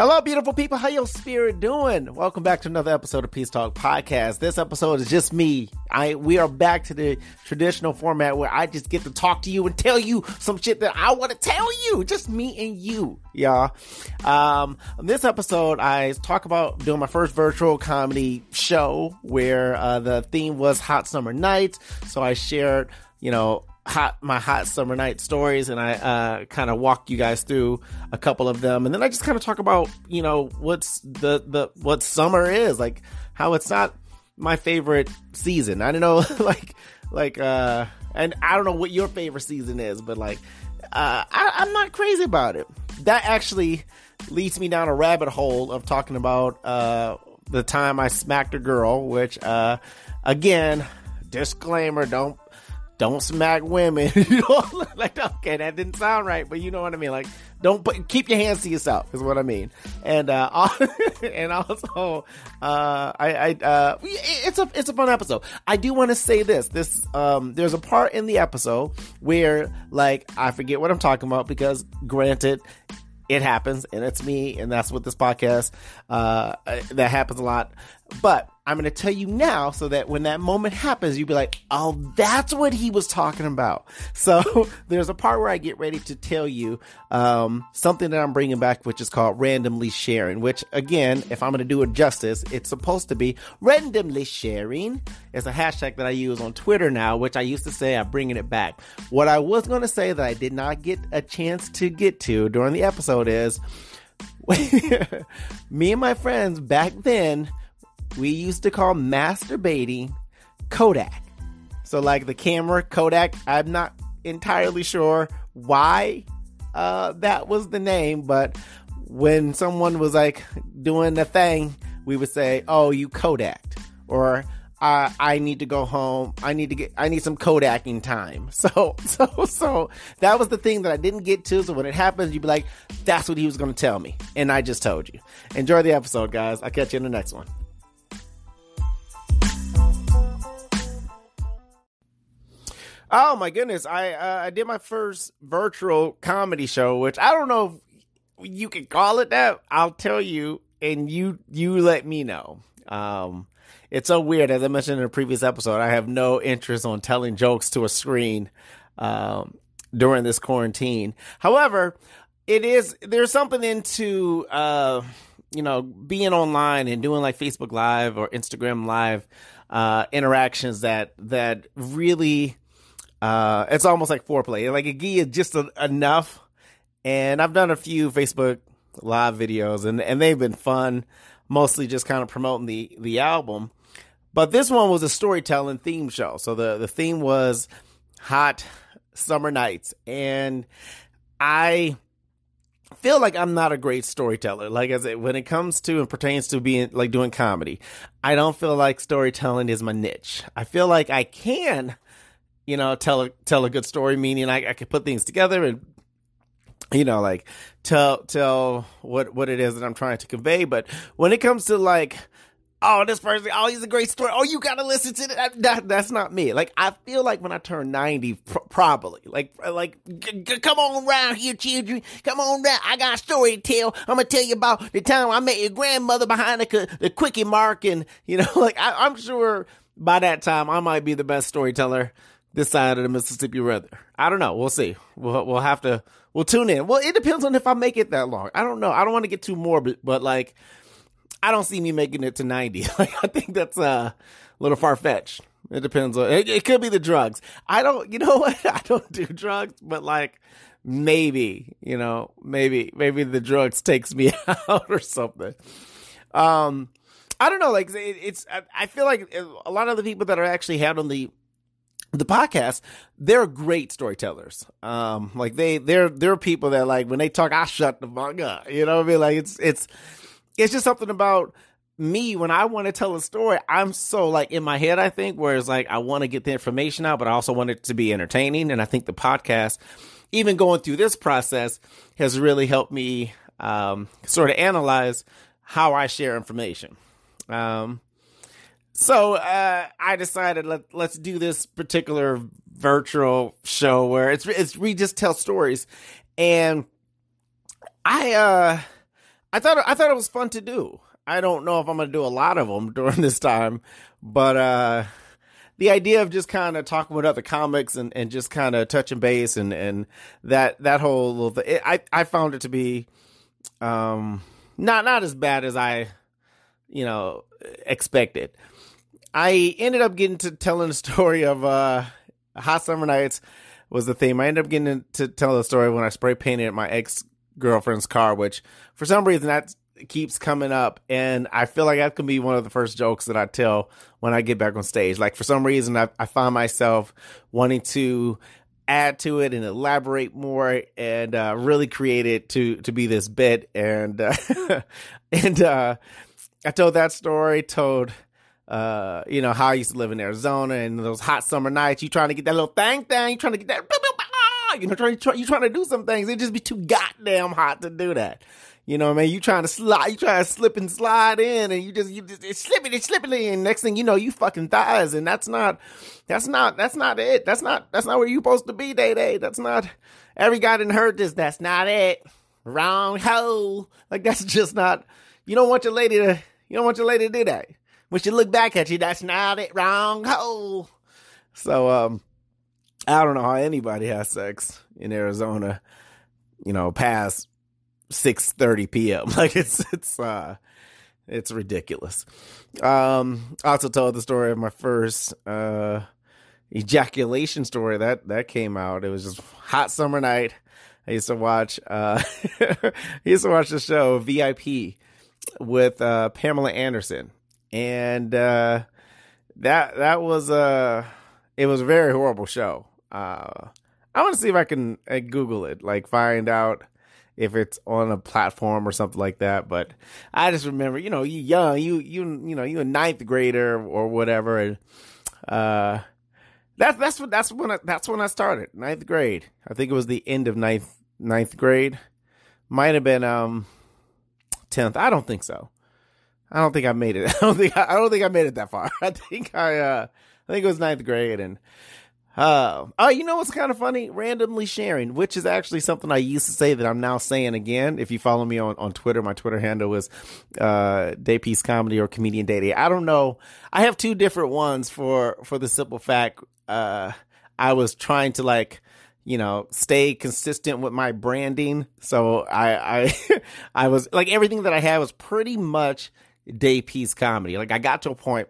Hello, beautiful people. How your spirit doing? Welcome back to another episode of Peace Talk Podcast. This episode is just me. I we are back to the traditional format where I just get to talk to you and tell you some shit that I want to tell you. Just me and you, y'all. Um, this episode, I talk about doing my first virtual comedy show where uh, the theme was hot summer nights. So I shared, you know, hot my hot summer night stories and I uh, kind of walk you guys through a couple of them and then I just kind of talk about you know what's the the what summer is like how it's not my favorite season. I don't know like like uh and I don't know what your favorite season is but like uh I, I'm not crazy about it. That actually leads me down a rabbit hole of talking about uh the time I smacked a girl which uh again disclaimer don't don't smack women. you know, like okay, that didn't sound right, but you know what I mean. Like, don't put, keep your hands to yourself is what I mean. And uh, and also, uh, I, I uh, it's a it's a fun episode. I do want to say this. This um, there's a part in the episode where like I forget what I'm talking about because granted. It happens, and it's me, and that's what this podcast uh, that happens a lot. But I'm going to tell you now so that when that moment happens, you'll be like, oh, that's what he was talking about. So there's a part where I get ready to tell you um, something that I'm bringing back, which is called randomly sharing, which again, if I'm going to do it justice, it's supposed to be randomly sharing. It's a hashtag that I use on Twitter now, which I used to say I'm bringing it back. What I was going to say that I did not get a chance to get to during the episode is me and my friends back then we used to call masturbating Kodak. So, like the camera Kodak, I'm not entirely sure why uh, that was the name, but when someone was like doing the thing, we would say, "Oh, you Kodak," or "I need to go home. I need to get. I need some Kodaking time." So, so, so that was the thing that I didn't get to. So when it happens, you'd be like, "That's what he was going to tell me," and I just told you. Enjoy the episode, guys. I'll catch you in the next one. Oh my goodness! I uh, I did my first virtual comedy show, which I don't know if you can call it that. I'll tell you, and you you let me know. Um, it's so weird. As I mentioned in a previous episode, I have no interest on telling jokes to a screen um, during this quarantine. However, it is there's something into uh, you know being online and doing like Facebook Live or Instagram Live uh, interactions that that really uh, it's almost like foreplay. Like it gives just a, enough. And I've done a few Facebook live videos and, and they've been fun, mostly just kind of promoting the, the album. But this one was a storytelling theme show. So the, the theme was hot summer nights. And I feel like I'm not a great storyteller. Like as it, when it comes to and pertains to being like doing comedy, I don't feel like storytelling is my niche. I feel like I can you know, tell a tell a good story, meaning I, I could put things together and you know, like tell tell what what it is that I'm trying to convey. But when it comes to like, oh, this person, oh, he's a great story. Oh, you gotta listen to that. that that's not me. Like I feel like when I turn 90, pr- probably like uh, like g- g- come on around here, children. Come on down. I got a story to tell. I'm gonna tell you about the time I met your grandmother behind the the quickie mark, and you know, like I, I'm sure by that time I might be the best storyteller this side of the Mississippi River. I don't know. We'll see. We'll we'll have to we'll tune in. Well, it depends on if I make it that long. I don't know. I don't want to get too morbid, but like I don't see me making it to 90. Like I think that's uh, a little far fetched. It depends on it, it could be the drugs. I don't you know what? I don't do drugs, but like maybe, you know, maybe maybe the drugs takes me out or something. Um I don't know. Like it, it's, I feel like a lot of the people that are actually had on the the podcast, they're great storytellers. Um, like they, they're, they're people that like when they talk, I shut the fuck up. You know what I mean? Like it's, it's, it's just something about me when I want to tell a story. I'm so like in my head, I think, whereas like I want to get the information out, but I also want it to be entertaining. And I think the podcast, even going through this process, has really helped me um, sort of analyze how I share information. Um, so uh, I decided let let's do this particular virtual show where it's it's we just tell stories, and I uh I thought I thought it was fun to do. I don't know if I'm gonna do a lot of them during this time, but uh, the idea of just kind of talking with other comics and, and just kind of touching base and, and that that whole little thing, it, I I found it to be um not not as bad as I you know expected. I ended up getting to telling the story of uh hot summer nights was the theme. I ended up getting to tell the story when I spray painted my ex girlfriend's car, which for some reason that keeps coming up, and I feel like that can be one of the first jokes that I tell when I get back on stage. Like for some reason, I, I find myself wanting to add to it and elaborate more and uh, really create it to to be this bit. And uh, and uh, I told that story. Told uh, you know, how I used to live in Arizona and those hot summer nights, you trying to get that little thing thing, you trying to get that, you know, trying, you trying to do some things. It just be too goddamn hot to do that. You know what I mean? You trying to slide, you trying to slip and slide in and you just, you just, it's slipping, it's slipping in. Next thing you know, you fucking thighs. And that's not, that's not, that's not it. That's not, that's not where you supposed to be, day day. That's not, every guy didn't heard this. That's not it. Wrong hole. Like that's just not, you don't want your lady to, you don't want your lady to do that when she look back at you, that's not it. Wrong hole. So, um, I don't know how anybody has sex in Arizona, you know, past 6:30 p.m. Like it's it's uh it's ridiculous. Um I also told the story of my first uh ejaculation story that that came out. It was just hot summer night. I used to watch uh I used to watch the show VIP with uh Pamela Anderson and uh, that that was a it was a very horrible show. Uh, I want to see if I can uh, Google it, like find out if it's on a platform or something like that. But I just remember, you know, you young, you you you know, you a ninth grader or whatever, and uh, that's that's what that's when I, that's when I started ninth grade. I think it was the end of ninth ninth grade. Might have been um tenth. I don't think so. I don't think I made it. I don't think I, I don't think I made it that far. I think I uh I think it was ninth grade and uh oh you know what's kind of funny? Randomly sharing, which is actually something I used to say that I'm now saying again. If you follow me on, on Twitter, my Twitter handle is uh Daypeace Comedy or Comedian Day I don't know. I have two different ones for for the simple fact uh I was trying to like you know, stay consistent with my branding. So I, I, I was like everything that I had was pretty much Daypeace comedy. Like I got to a point.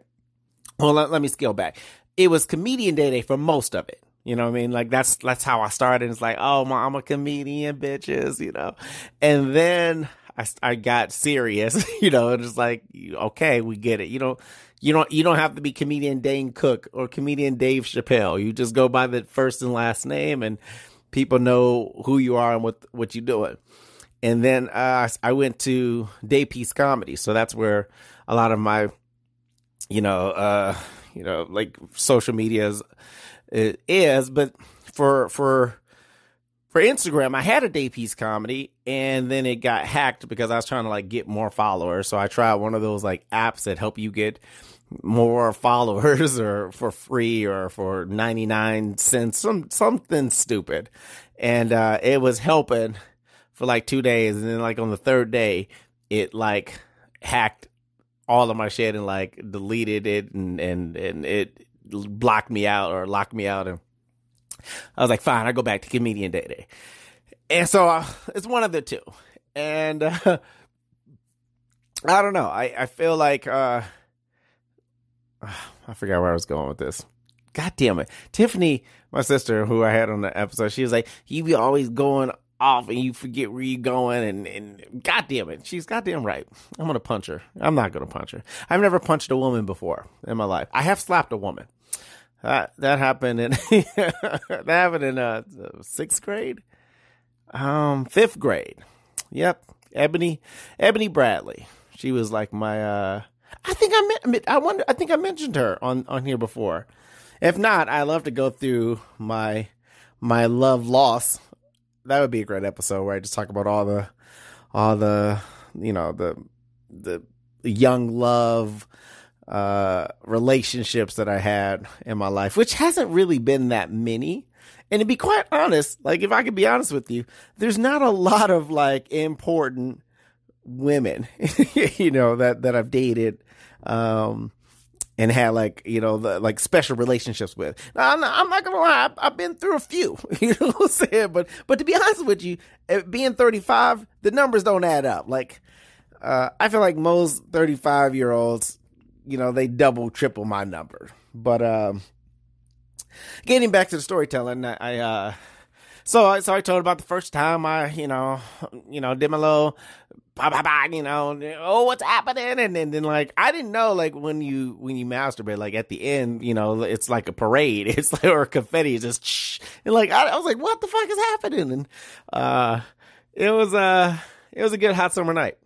Well, let, let me scale back. It was comedian day day for most of it. You know what I mean? Like that's that's how I started. It's like, oh, my, I'm a comedian, bitches. You know, and then I I got serious. You know, and it's like, okay, we get it. You know, you don't you don't have to be comedian Dane Cook or comedian Dave Chappelle. You just go by the first and last name, and people know who you are and what what you're doing. And then uh, I went to Daypeace Comedy, so that's where a lot of my, you know, uh, you know, like social media is, is. But for for for Instagram, I had a Daypeace Comedy, and then it got hacked because I was trying to like get more followers. So I tried one of those like apps that help you get more followers or for free or for 99 cents some something stupid and uh, it was helping for like two days, and then like on the third day, it like hacked all of my shit and like deleted it and and and it blocked me out or locked me out and I was like, fine, I go back to comedian day day. And so uh, it's one of the two. And uh, I don't know. I, I feel like uh, I forgot where I was going with this. God damn it. Tiffany, my sister, who I had on the episode, she was like, you be always going off and you forget where you're going and, and goddamn it, she's goddamn right. I'm gonna punch her. I'm not gonna punch her. I've never punched a woman before in my life. I have slapped a woman. That that happened in that happened in uh sixth grade, um fifth grade. Yep, Ebony Ebony Bradley. She was like my uh I think I met, I wonder I think I mentioned her on on here before. If not, I love to go through my my love loss that would be a great episode where I just talk about all the all the you know the the young love uh relationships that I had in my life, which hasn't really been that many. And to be quite honest, like if I could be honest with you, there's not a lot of like important women, you know, that, that I've dated, um, and had like, you know, the, like special relationships with. Now, I'm not, I'm not gonna lie, I've, been through a few, you know what I'm saying? But, but to be honest with you, being 35, the numbers don't add up. Like, uh, I feel like most 35 year olds, you know, they double, triple my number. But, um, getting back to the storytelling, I, uh, so I so I told about the first time I you know you know did my little bah, bah, bah, you know oh what's happening? And then, then like I didn't know like when you when you masturbate like at the end you know it's like a parade. It's like or confetti is just shh, and like I, I was like what the fuck is happening? And uh it was uh it was a good hot summer night.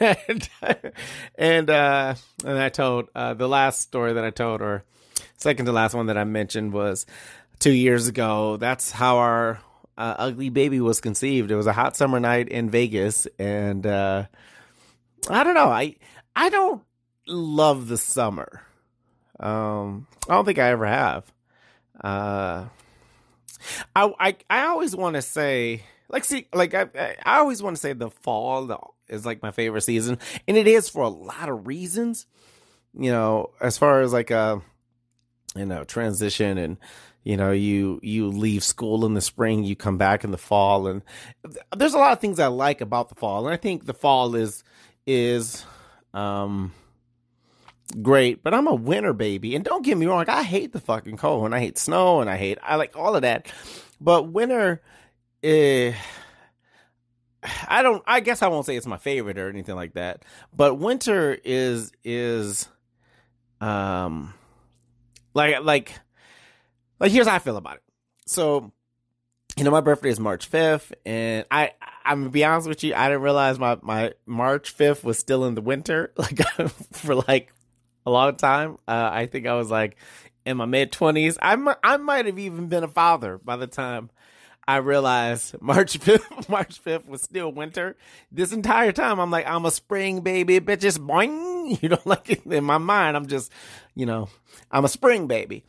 And and uh and I told uh the last story that I told or second to last one that I mentioned was two years ago. That's how our uh, ugly baby was conceived. It was a hot summer night in Vegas, and uh, I don't know. I I don't love the summer. Um, I don't think I ever have. Uh, I I I always want to say like see like I I always want to say the fall is like my favorite season, and it is for a lot of reasons. You know, as far as like a uh, you know transition and you know you you leave school in the spring you come back in the fall and there's a lot of things i like about the fall and i think the fall is is um great but i'm a winter baby and don't get me wrong i hate the fucking cold and i hate snow and i hate i like all of that but winter eh, i don't i guess i won't say it's my favorite or anything like that but winter is is um like like like here's how I feel about it. So, you know, my birthday is March 5th, and I I'm gonna be honest with you, I didn't realize my my March 5th was still in the winter, like for like a long time. Uh, I think I was like in my mid 20s. I I might have even been a father by the time I realized March 5th, March 5th was still winter. This entire time, I'm like, I'm a spring baby, bitches, boing. You know, like in my mind, I'm just, you know, I'm a spring baby.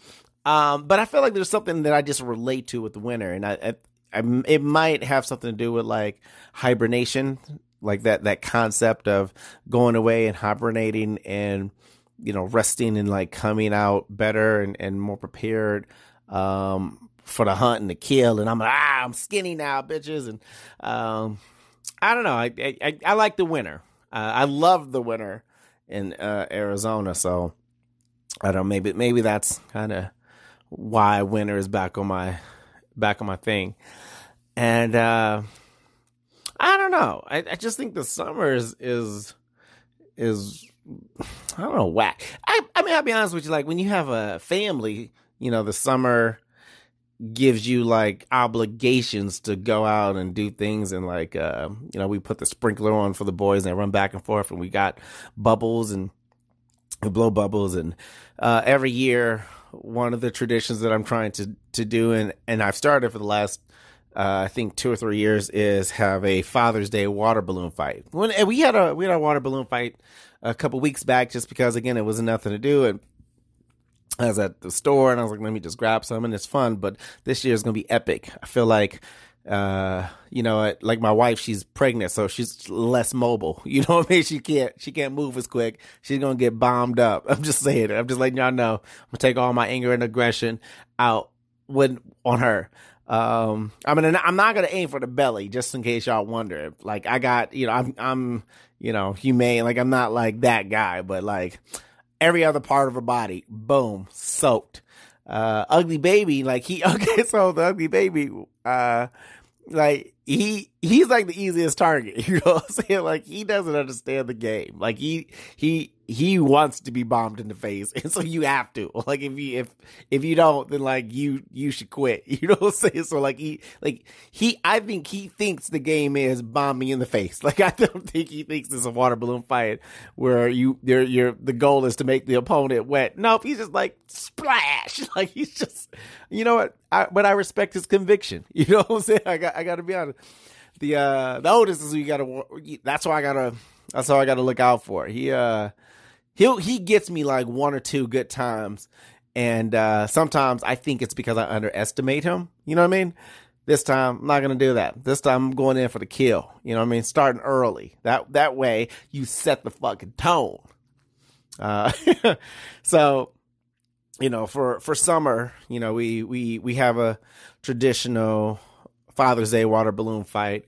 Um, but I feel like there's something that I just relate to with the winter, and I, I, I, it might have something to do with like hibernation, like that that concept of going away and hibernating and you know resting and like coming out better and, and more prepared um, for the hunt and the kill. And I'm like, ah, I'm skinny now, bitches, and um, I don't know. I, I I like the winter. Uh, I love the winter in uh, Arizona, so I don't. Maybe maybe that's kind of why winter is back on my back on my thing. And uh I don't know. I, I just think the summer is is is I don't know whack. I I mean I'll be honest with you, like when you have a family, you know, the summer gives you like obligations to go out and do things and like uh you know we put the sprinkler on for the boys and they run back and forth and we got bubbles and we blow bubbles and uh every year one of the traditions that I'm trying to to do, and and I've started for the last uh, I think two or three years is have a Father's Day water balloon fight. When we had a we had a water balloon fight a couple weeks back, just because again it wasn't nothing to do, and I was at the store and I was like, let me just grab some, and it's fun. But this year is gonna be epic. I feel like uh you know like my wife she's pregnant so she's less mobile. You know what i mean? She can't she can't move as quick. She's gonna get bombed up. I'm just saying i'm just letting y'all know. I'm gonna take all my anger and aggression out when on her. Um i mean i'm not gonna aim for the belly just in case y'all wonder. Like i got you know i'm i'm you know humane. Like i'm not like that guy but like every other part of her body boom soaked. Uh ugly baby like he okay so the ugly baby uh like he he's like the easiest target you know what i'm saying? Like he doesn't understand the game. Like he he he wants to be bombed in the face and so you have to. Like if you if if you don't then like you you should quit you know what i'm saying? So like he like he i think he thinks the game is bomb me in the face. Like i don't think he thinks it's a water balloon fight where you you're you're the goal is to make the opponent wet. Nope he's just like splash! Like he's just you know what? I, but i respect his conviction you know what i'm saying? I got i gotta be honest the uh the oldest is you gotta that's why i gotta that's all i gotta look out for he uh he'll he gets me like one or two good times, and uh, sometimes I think it's because I underestimate him. You know what I mean? This time, I'm not to do that. This time, I'm going in for the kill. You know what I mean? Starting early. That that way, you set the fucking tone. Uh, so, you know, for for summer, you know, we we we have a traditional Father's Day water balloon fight.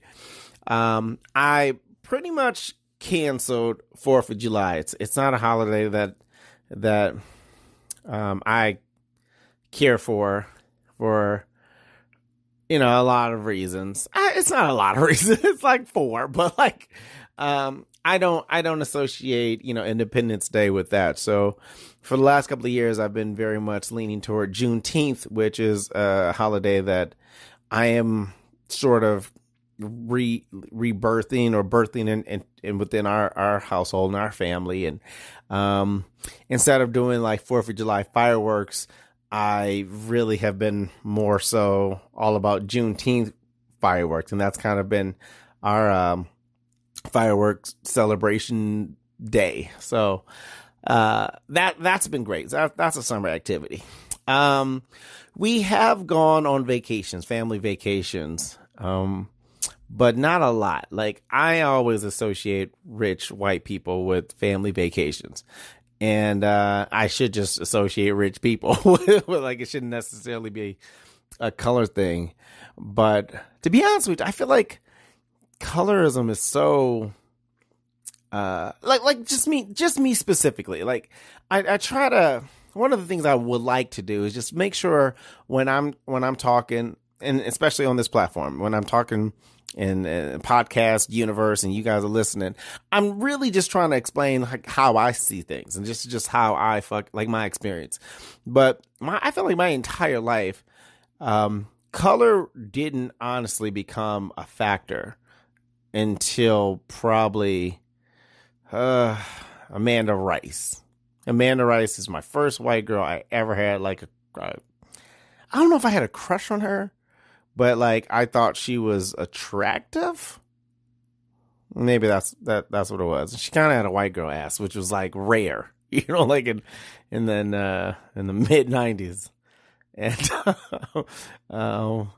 Um, I pretty much canceled Fourth of July. It's it's not a holiday that that um, I care for for you know a lot of reasons. it's not a lot of reasons. It's like four, but like um, I don't I don't associate you know Independence Day with that. So for the last couple of years, I've been very much leaning toward Juneteenth, which is a holiday that I am sort of re rebirthing or birthing in, in, in, within our, our household and our family. And um, instead of doing like Fourth of July fireworks, I really have been more so all about Juneteenth fireworks, and that's kind of been our um, fireworks celebration day. So uh, that that's been great. That, that's a summer activity. Um, we have gone on vacations, family vacations. Um, but not a lot. Like I always associate rich white people with family vacations. And uh, I should just associate rich people with, like it shouldn't necessarily be a color thing. But to be honest with you, I feel like colorism is so uh like like just me just me specifically. Like I, I try to one of the things I would like to do is just make sure when I'm when I'm talking and especially on this platform when I'm talking in, podcast universe and you guys are listening, I'm really just trying to explain like how I see things and just just how I fuck like my experience. But my I feel like my entire life, um, color didn't honestly become a factor until probably uh, Amanda Rice. Amanda Rice is my first white girl I ever had like a. I don't know if I had a crush on her, but like I thought she was attractive. Maybe that's that that's what it was. She kind of had a white girl ass, which was like rare, you know, like in in then uh, in the mid '90s, and um,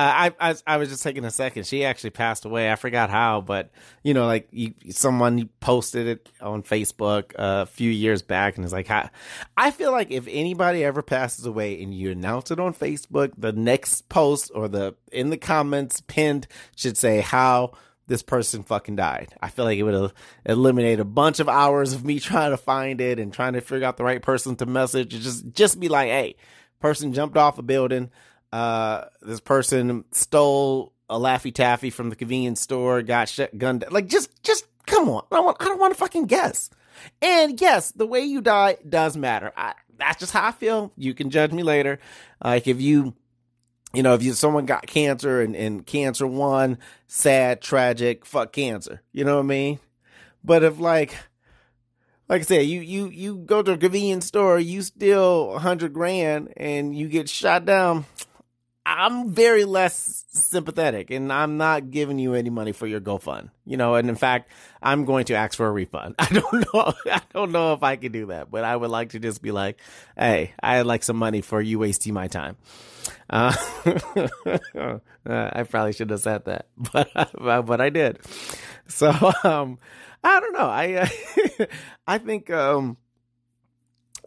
I, I I was just taking a second. She actually passed away. I forgot how, but you know, like you, someone posted it on Facebook uh, a few years back, and it's like, I, I feel like if anybody ever passes away and you announce it on Facebook, the next post or the in the comments pinned should say how this person fucking died. I feel like it would eliminate a bunch of hours of me trying to find it and trying to figure out the right person to message. just just be like, hey, person jumped off a building uh, this person stole a Laffy Taffy from the convenience store, got shit gunned. Like, just, just come on. I don't want, I don't want to fucking guess. And yes, the way you die does matter. I, that's just how I feel. You can judge me later. Like, if you, you know, if you someone got cancer and, and cancer won, sad, tragic, fuck cancer. You know what I mean? But if like, like I said, you you you go to a convenience store, you steal a hundred grand, and you get shot down. I'm very less sympathetic and I'm not giving you any money for your GoFund. You know, and in fact, I'm going to ask for a refund. I don't know. I don't know if I can do that, but I would like to just be like, Hey, I'd like some money for you wasting my time. Uh, I probably should have said that, but, but I did. So, um, I don't know. I, I think, um,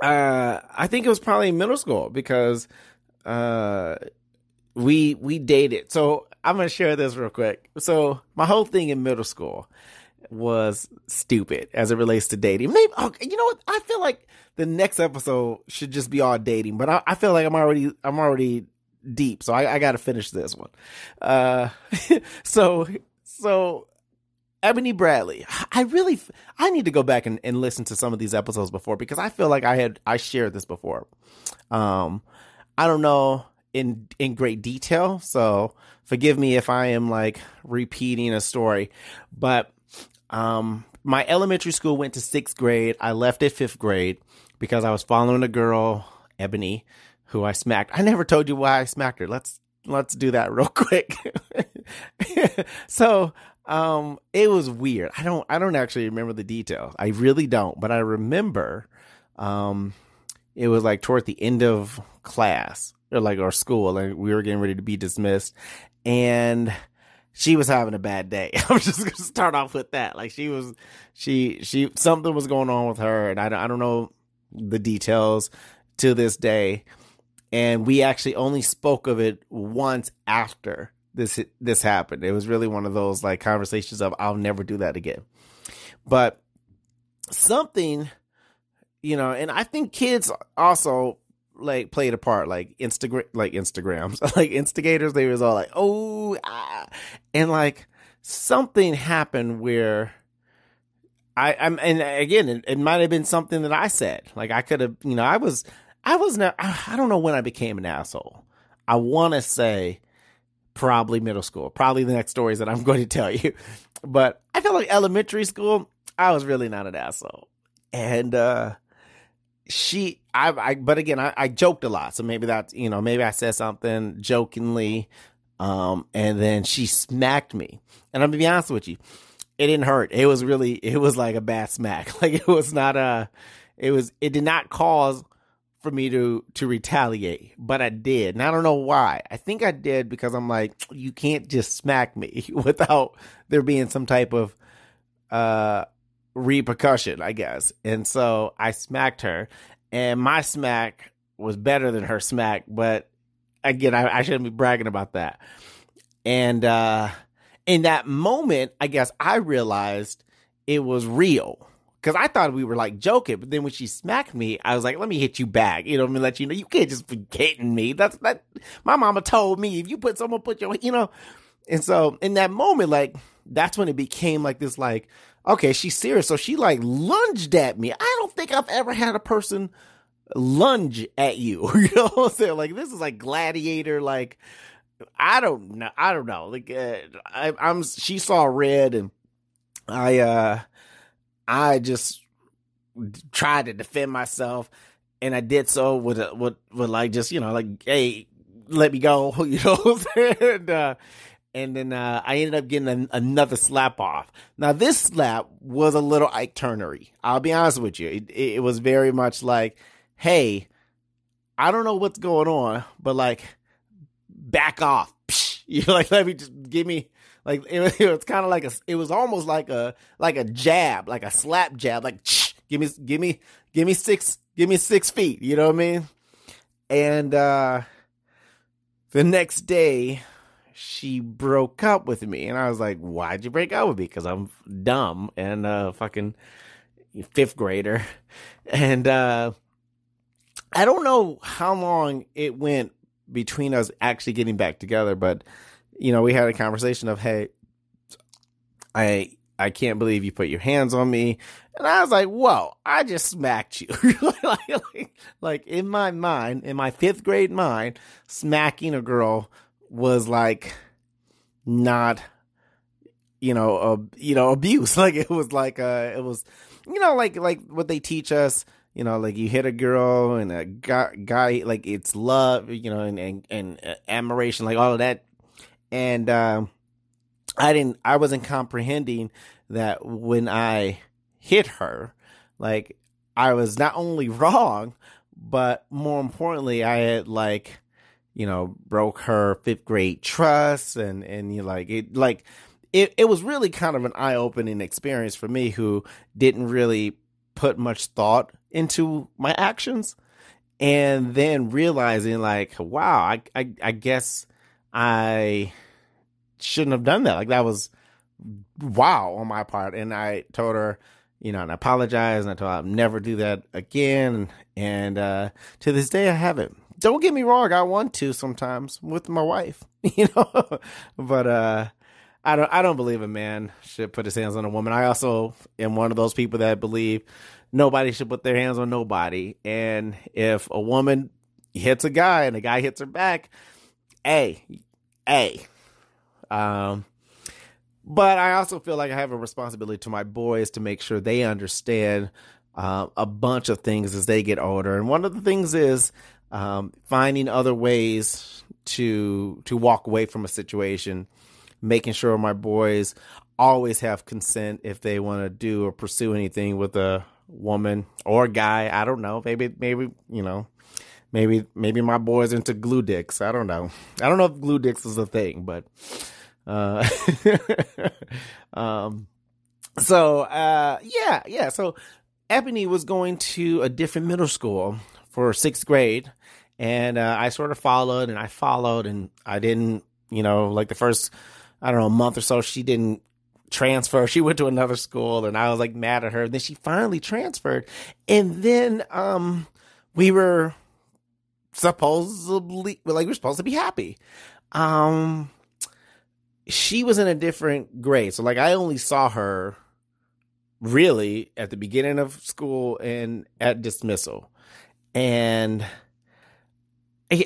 uh, I think it was probably middle school because, uh, we we dated. So I'm gonna share this real quick. So my whole thing in middle school was stupid as it relates to dating. Maybe okay, you know what? I feel like the next episode should just be all dating, but I, I feel like I'm already I'm already deep, so I, I got to finish this one. Uh, so so Ebony Bradley. I really I need to go back and, and listen to some of these episodes before because I feel like I had I shared this before. Um, I don't know in in great detail. So forgive me if I am like repeating a story, but um, my elementary school went to sixth grade. I left at fifth grade because I was following a girl, Ebony, who I smacked. I never told you why I smacked her. Let's let's do that real quick. so um it was weird. I don't I don't actually remember the details. I really don't, but I remember um it was like toward the end of class or like our school, and we were getting ready to be dismissed, and she was having a bad day. I'm just gonna start off with that. Like she was, she she something was going on with her, and I don't, I don't know the details to this day. And we actually only spoke of it once after this this happened. It was really one of those like conversations of I'll never do that again. But something, you know, and I think kids also like played a part, like Instagram, like Instagrams, like instigators. They was all like, oh, ah. and like something happened where I, I'm, and again, it, it might have been something that I said. Like I could have, you know, I was, I was not, I don't know when I became an asshole. I want to say probably middle school, probably the next stories that I'm going to tell you. But I feel like elementary school, I was really not an asshole. And, uh, she, I, I, but again, I, I joked a lot. So maybe that's, you know, maybe I said something jokingly. Um, and then she smacked me. And I'm gonna be honest with you, it didn't hurt. It was really, it was like a bad smack. Like it was not a, it was, it did not cause for me to to retaliate, but I did. And I don't know why. I think I did because I'm like, you can't just smack me without there being some type of uh repercussion, I guess. And so I smacked her, and my smack was better than her smack, but again, I, I shouldn't be bragging about that. And uh in that moment, I guess I realized it was real Cause I thought we were like joking, but then when she smacked me, I was like, let me hit you back. You know, let me let you know you can't just be hitting me. That's that my mama told me if you put someone put your you know. And so in that moment, like that's when it became like this like, okay, she's serious. So she like lunged at me. I don't think I've ever had a person lunge at you. You know what I'm saying? Like this is like gladiator, like I don't know. I don't know. Like uh, I, I'm she saw red and I uh I just tried to defend myself, and I did so with a, with with like just you know like hey let me go you know and uh, and then uh, I ended up getting an, another slap off. Now this slap was a little Ike Turnery. I'll be honest with you. It, it, was very much like, hey, I don't know what's going on, but like back off. You know, like let me just give me like it, it was kind of like a, it was almost like a like a jab, like a slap jab, like give me give me give me six give me six feet. You know what I mean? And uh the next day, she broke up with me, and I was like, "Why'd you break up with me?" Because I'm dumb and uh fucking fifth grader, and uh I don't know how long it went between us actually getting back together, but you know, we had a conversation of, hey, I I can't believe you put your hands on me. And I was like, whoa, I just smacked you. like, like, like, in my mind, in my fifth grade mind, smacking a girl was like not, you know, you know, abuse. Like it was like, uh, it was, you know, like, like what they teach us, you know, like you hit a girl and a guy, like it's love, you know, and, and, and uh, admiration, like all of that and uh, I didn't. I wasn't comprehending that when I hit her, like I was not only wrong, but more importantly, I had like, you know, broke her fifth grade trust, and and you like it, like it. It was really kind of an eye opening experience for me, who didn't really put much thought into my actions, and then realizing like, wow, I I, I guess I shouldn't have done that. Like that was wow on my part. And I told her, you know, and I apologized and I told her I'll never do that again. And uh, to this day, I haven't. Don't get me wrong, I want to sometimes with my wife, you know, but uh, I don't. I don't believe a man should put his hands on a woman. I also am one of those people that believe nobody should put their hands on nobody. And if a woman hits a guy and a guy hits her back, hey, hey, um, but I also feel like I have a responsibility to my boys to make sure they understand uh, a bunch of things as they get older. And one of the things is um, finding other ways to to walk away from a situation, making sure my boys always have consent if they want to do or pursue anything with a woman or a guy. I don't know. Maybe maybe you know maybe maybe my boys into glue dicks. I don't know. I don't know if glue dicks is a thing, but uh, um, so uh, yeah, yeah. So Ebony was going to a different middle school for sixth grade, and uh, I sort of followed, and I followed, and I didn't, you know, like the first, I don't know, month or so, she didn't transfer. She went to another school, and I was like mad at her. Then she finally transferred, and then um, we were supposedly like we are supposed to be happy. Um, she was in a different grade, so like I only saw her really at the beginning of school and at dismissal, and.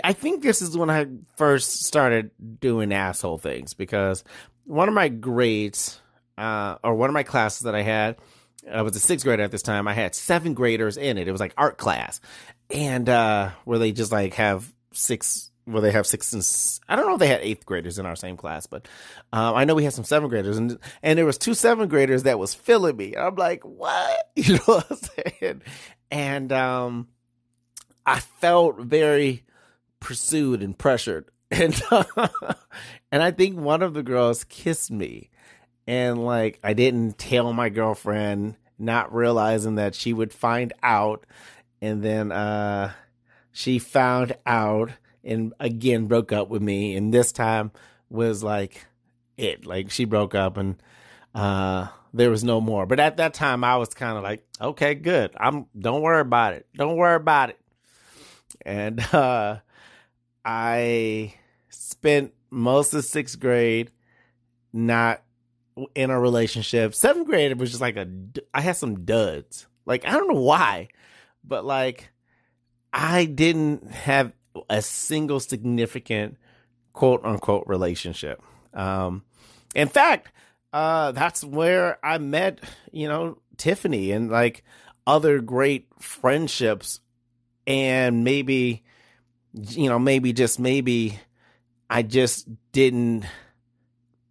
I think this is when I first started doing asshole things because one of my grades uh, or one of my classes that I had. I was a sixth grader at this time. I had seven graders in it. It was like art class, and uh, where they just like have six, where they have six and I don't know if they had eighth graders in our same class, but um, I know we had some seventh graders, and and there was two seventh graders that was filling me. I'm like, what? You know what I'm saying? And um, I felt very pursued and pressured, and and I think one of the girls kissed me and like I didn't tell my girlfriend, not realizing that she would find out, and then uh, she found out and again broke up with me, and this time was like it, like she broke up and uh, there was no more. But at that time, I was kind of like, okay, good. I'm don't worry about it. Don't worry about it. And uh, I spent most of sixth grade not in a relationship. Seventh grade it was just like a. I had some duds. Like I don't know why, but like I didn't have a single significant quote unquote relationship. Um, in fact, uh, that's where I met, you know, Tiffany and like other great friendships. And maybe, you know, maybe just maybe I just didn't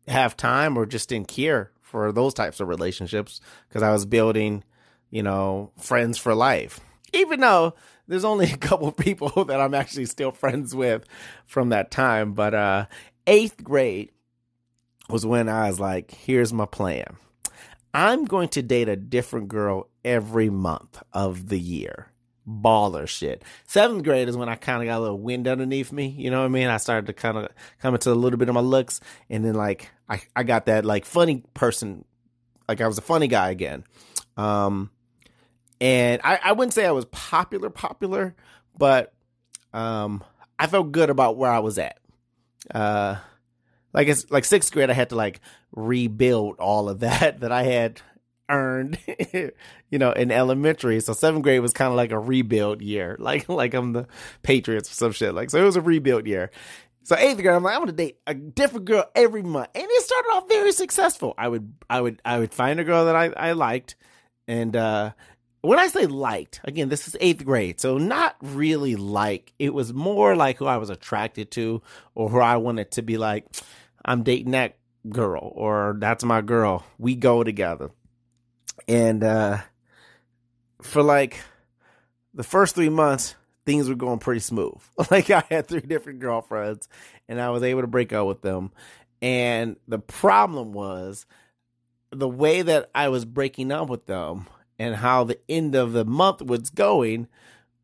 have time or just didn't care for those types of relationships because I was building, you know, friends for life. Even though there's only a couple people that I'm actually still friends with from that time. But uh, eighth grade was when I was like, here's my plan. I'm going to date a different girl every month of the year baller shit. Seventh grade is when I kind of got a little wind underneath me. You know what I mean? I started to kind of come into a little bit of my looks, and then like I I got that like funny person, like I was a funny guy again. Um, and I I wouldn't say I was popular popular, but um I felt good about where I was at. Uh. Like it's like sixth grade, I had to like rebuild all of that that I had earned, you know, in elementary. So seventh grade was kind of like a rebuild year, like like I'm the Patriots or some shit. Like so, it was a rebuild year. So eighth grade, I'm like, I'm gonna date a different girl every month, and it started off very successful. I would, I would, I would find a girl that I, I liked, and uh, when I say liked, again, this is eighth grade, so not really like. It was more like who I was attracted to, or who I wanted to be like. I'm dating that girl, or that's my girl. We go together and uh, for like the first three months, things were going pretty smooth. Like I had three different girlfriends, and I was able to break up with them. And the problem was the way that I was breaking up with them and how the end of the month was going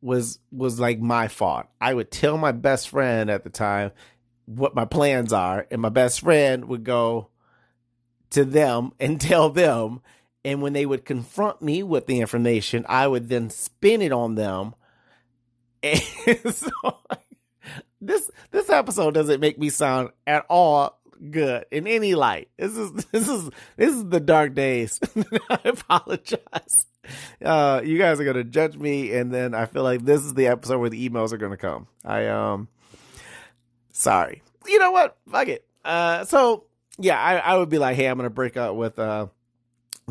was was like my fault. I would tell my best friend at the time what my plans are, and my best friend would go to them and tell them and when they would confront me with the information, I would then spin it on them. And so this this episode doesn't make me sound at all good in any light. This is this is this is the dark days. I apologize. Uh, you guys are gonna judge me, and then I feel like this is the episode where the emails are gonna come. I um, sorry. You know what? Fuck it. Uh, so yeah, I I would be like, hey, I'm gonna break up with uh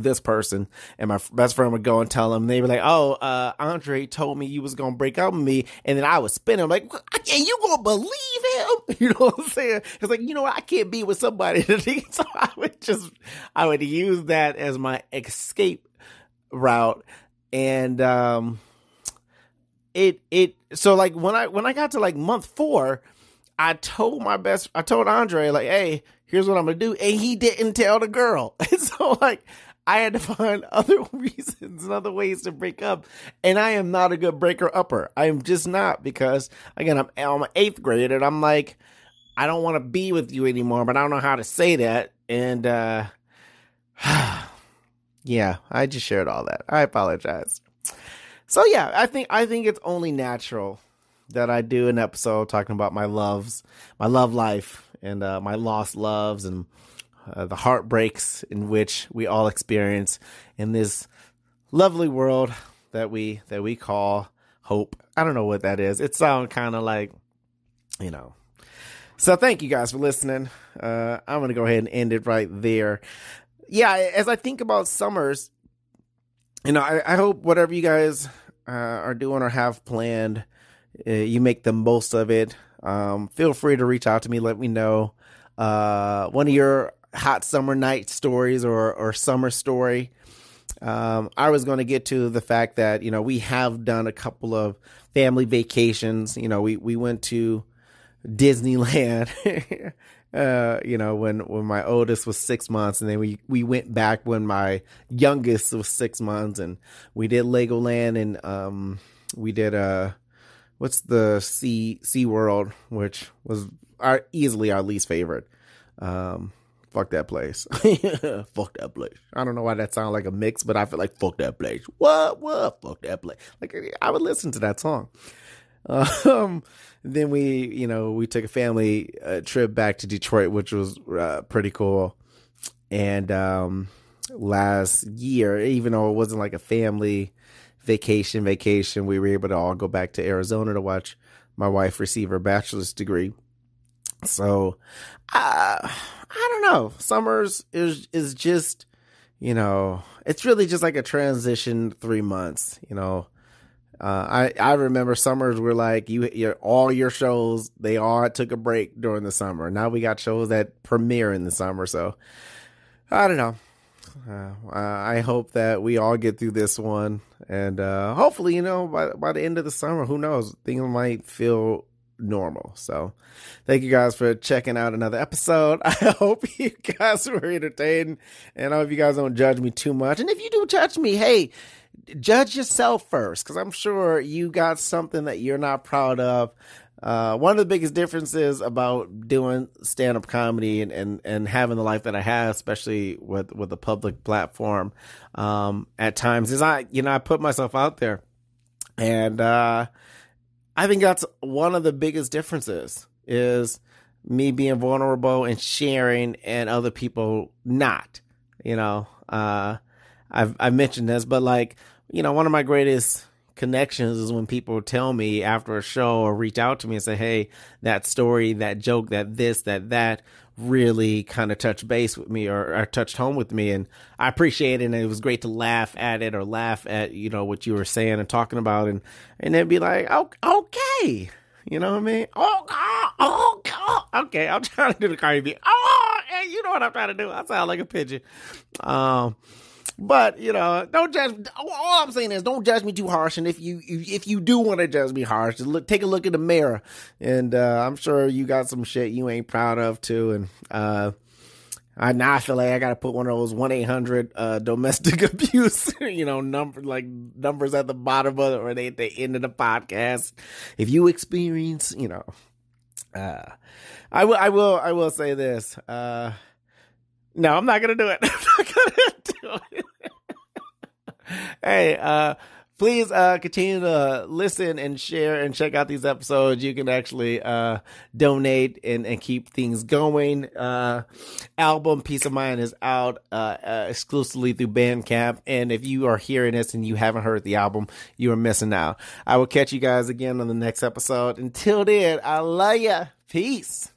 this person and my best friend would go and tell him they were like oh uh, andre told me you was gonna break up with me and then i would spin him like and you gonna believe him? You know what i'm saying? It's like you know what? I can't be with somebody so i would just i would use that as my escape route and um it it so like when I when I got to like month four, I told my best I told Andre like, hey, here's what I'm gonna do, and he didn't tell the girl. And so like I had to find other reasons and other ways to break up. And I am not a good breaker upper. I am just not because again I'm I'm eighth grade and I'm like, I don't want to be with you anymore, but I don't know how to say that. And uh yeah, I just shared all that. I apologize. So yeah, I think I think it's only natural that I do an episode talking about my loves, my love life, and uh, my lost loves, and uh, the heartbreaks in which we all experience in this lovely world that we that we call hope. I don't know what that is. It sounds kind of like, you know. So thank you guys for listening. Uh, I'm gonna go ahead and end it right there. Yeah, as I think about summers, you know, I, I hope whatever you guys uh, are doing or have planned, uh, you make the most of it. Um, feel free to reach out to me. Let me know uh, one of your hot summer night stories or or summer story. Um, I was going to get to the fact that you know we have done a couple of family vacations. You know, we we went to Disneyland. uh, you know, when when my oldest was six months, and then we we went back when my youngest was six months, and we did Legoland, and um, we did uh, what's the Sea Sea World, which was our easily our least favorite. Um, fuck that place. fuck that place. I don't know why that sounds like a mix, but I feel like fuck that place. What? What? Fuck that place. Like I would listen to that song. Um, then we, you know, we took a family uh, trip back to Detroit, which was uh, pretty cool. And um, last year, even though it wasn't like a family vacation, vacation, we were able to all go back to Arizona to watch my wife receive her bachelor's degree. So, uh, I don't know. Summers is is just, you know, it's really just like a transition three months. You know, uh, I I remember summers were like you your all your shows they all took a break during the summer. Now we got shows that premiere in the summer. So I don't know. Uh, I hope that we all get through this one, and uh, hopefully, you know, by by the end of the summer, who knows, things might feel normal. So, thank you guys for checking out another episode. I hope you guys were entertained, and I hope you guys don't judge me too much. And if you do judge me, hey, judge yourself first, because I'm sure you got something that you're not proud of. Uh, one of the biggest differences about doing stand up comedy and, and, and having the life that I have, especially with, with a public platform, um, at times is I, you know, I put myself out there and, uh, I think that's one of the biggest differences is me being vulnerable and sharing and other people not, you know, uh, I've, I've mentioned this, but like, you know, one of my greatest connections is when people tell me after a show or reach out to me and say, "Hey, that story, that joke, that this, that that really kind of touched base with me or, or, touched home with me." And I appreciate it, and it was great to laugh at it or laugh at you know what you were saying and talking about, and and then be like, "Oh, okay." You know what I mean? Oh, oh, God. Okay, I'm trying to do the B. Oh, and you know what I'm trying to do. I sound like a pigeon. Um, but you know, don't judge. All I'm saying is, don't judge me too harsh. And if you if you do want to judge me harsh, just look, take a look in the mirror. And uh, I'm sure you got some shit you ain't proud of too. And uh, I now I feel like I got to put one of those one eight hundred uh, domestic abuse, you know, number like numbers at the bottom of it or they at the end of the podcast. If you experience, you know, uh, I will I will I will say this. Uh, no, I'm not gonna do it. I'm not gonna do it. Hey, uh, please uh, continue to listen and share and check out these episodes. You can actually uh, donate and, and keep things going. Uh, album Peace of Mind is out uh, uh, exclusively through Bandcamp. And if you are hearing this and you haven't heard the album, you are missing out. I will catch you guys again on the next episode. Until then, I love ya. Peace.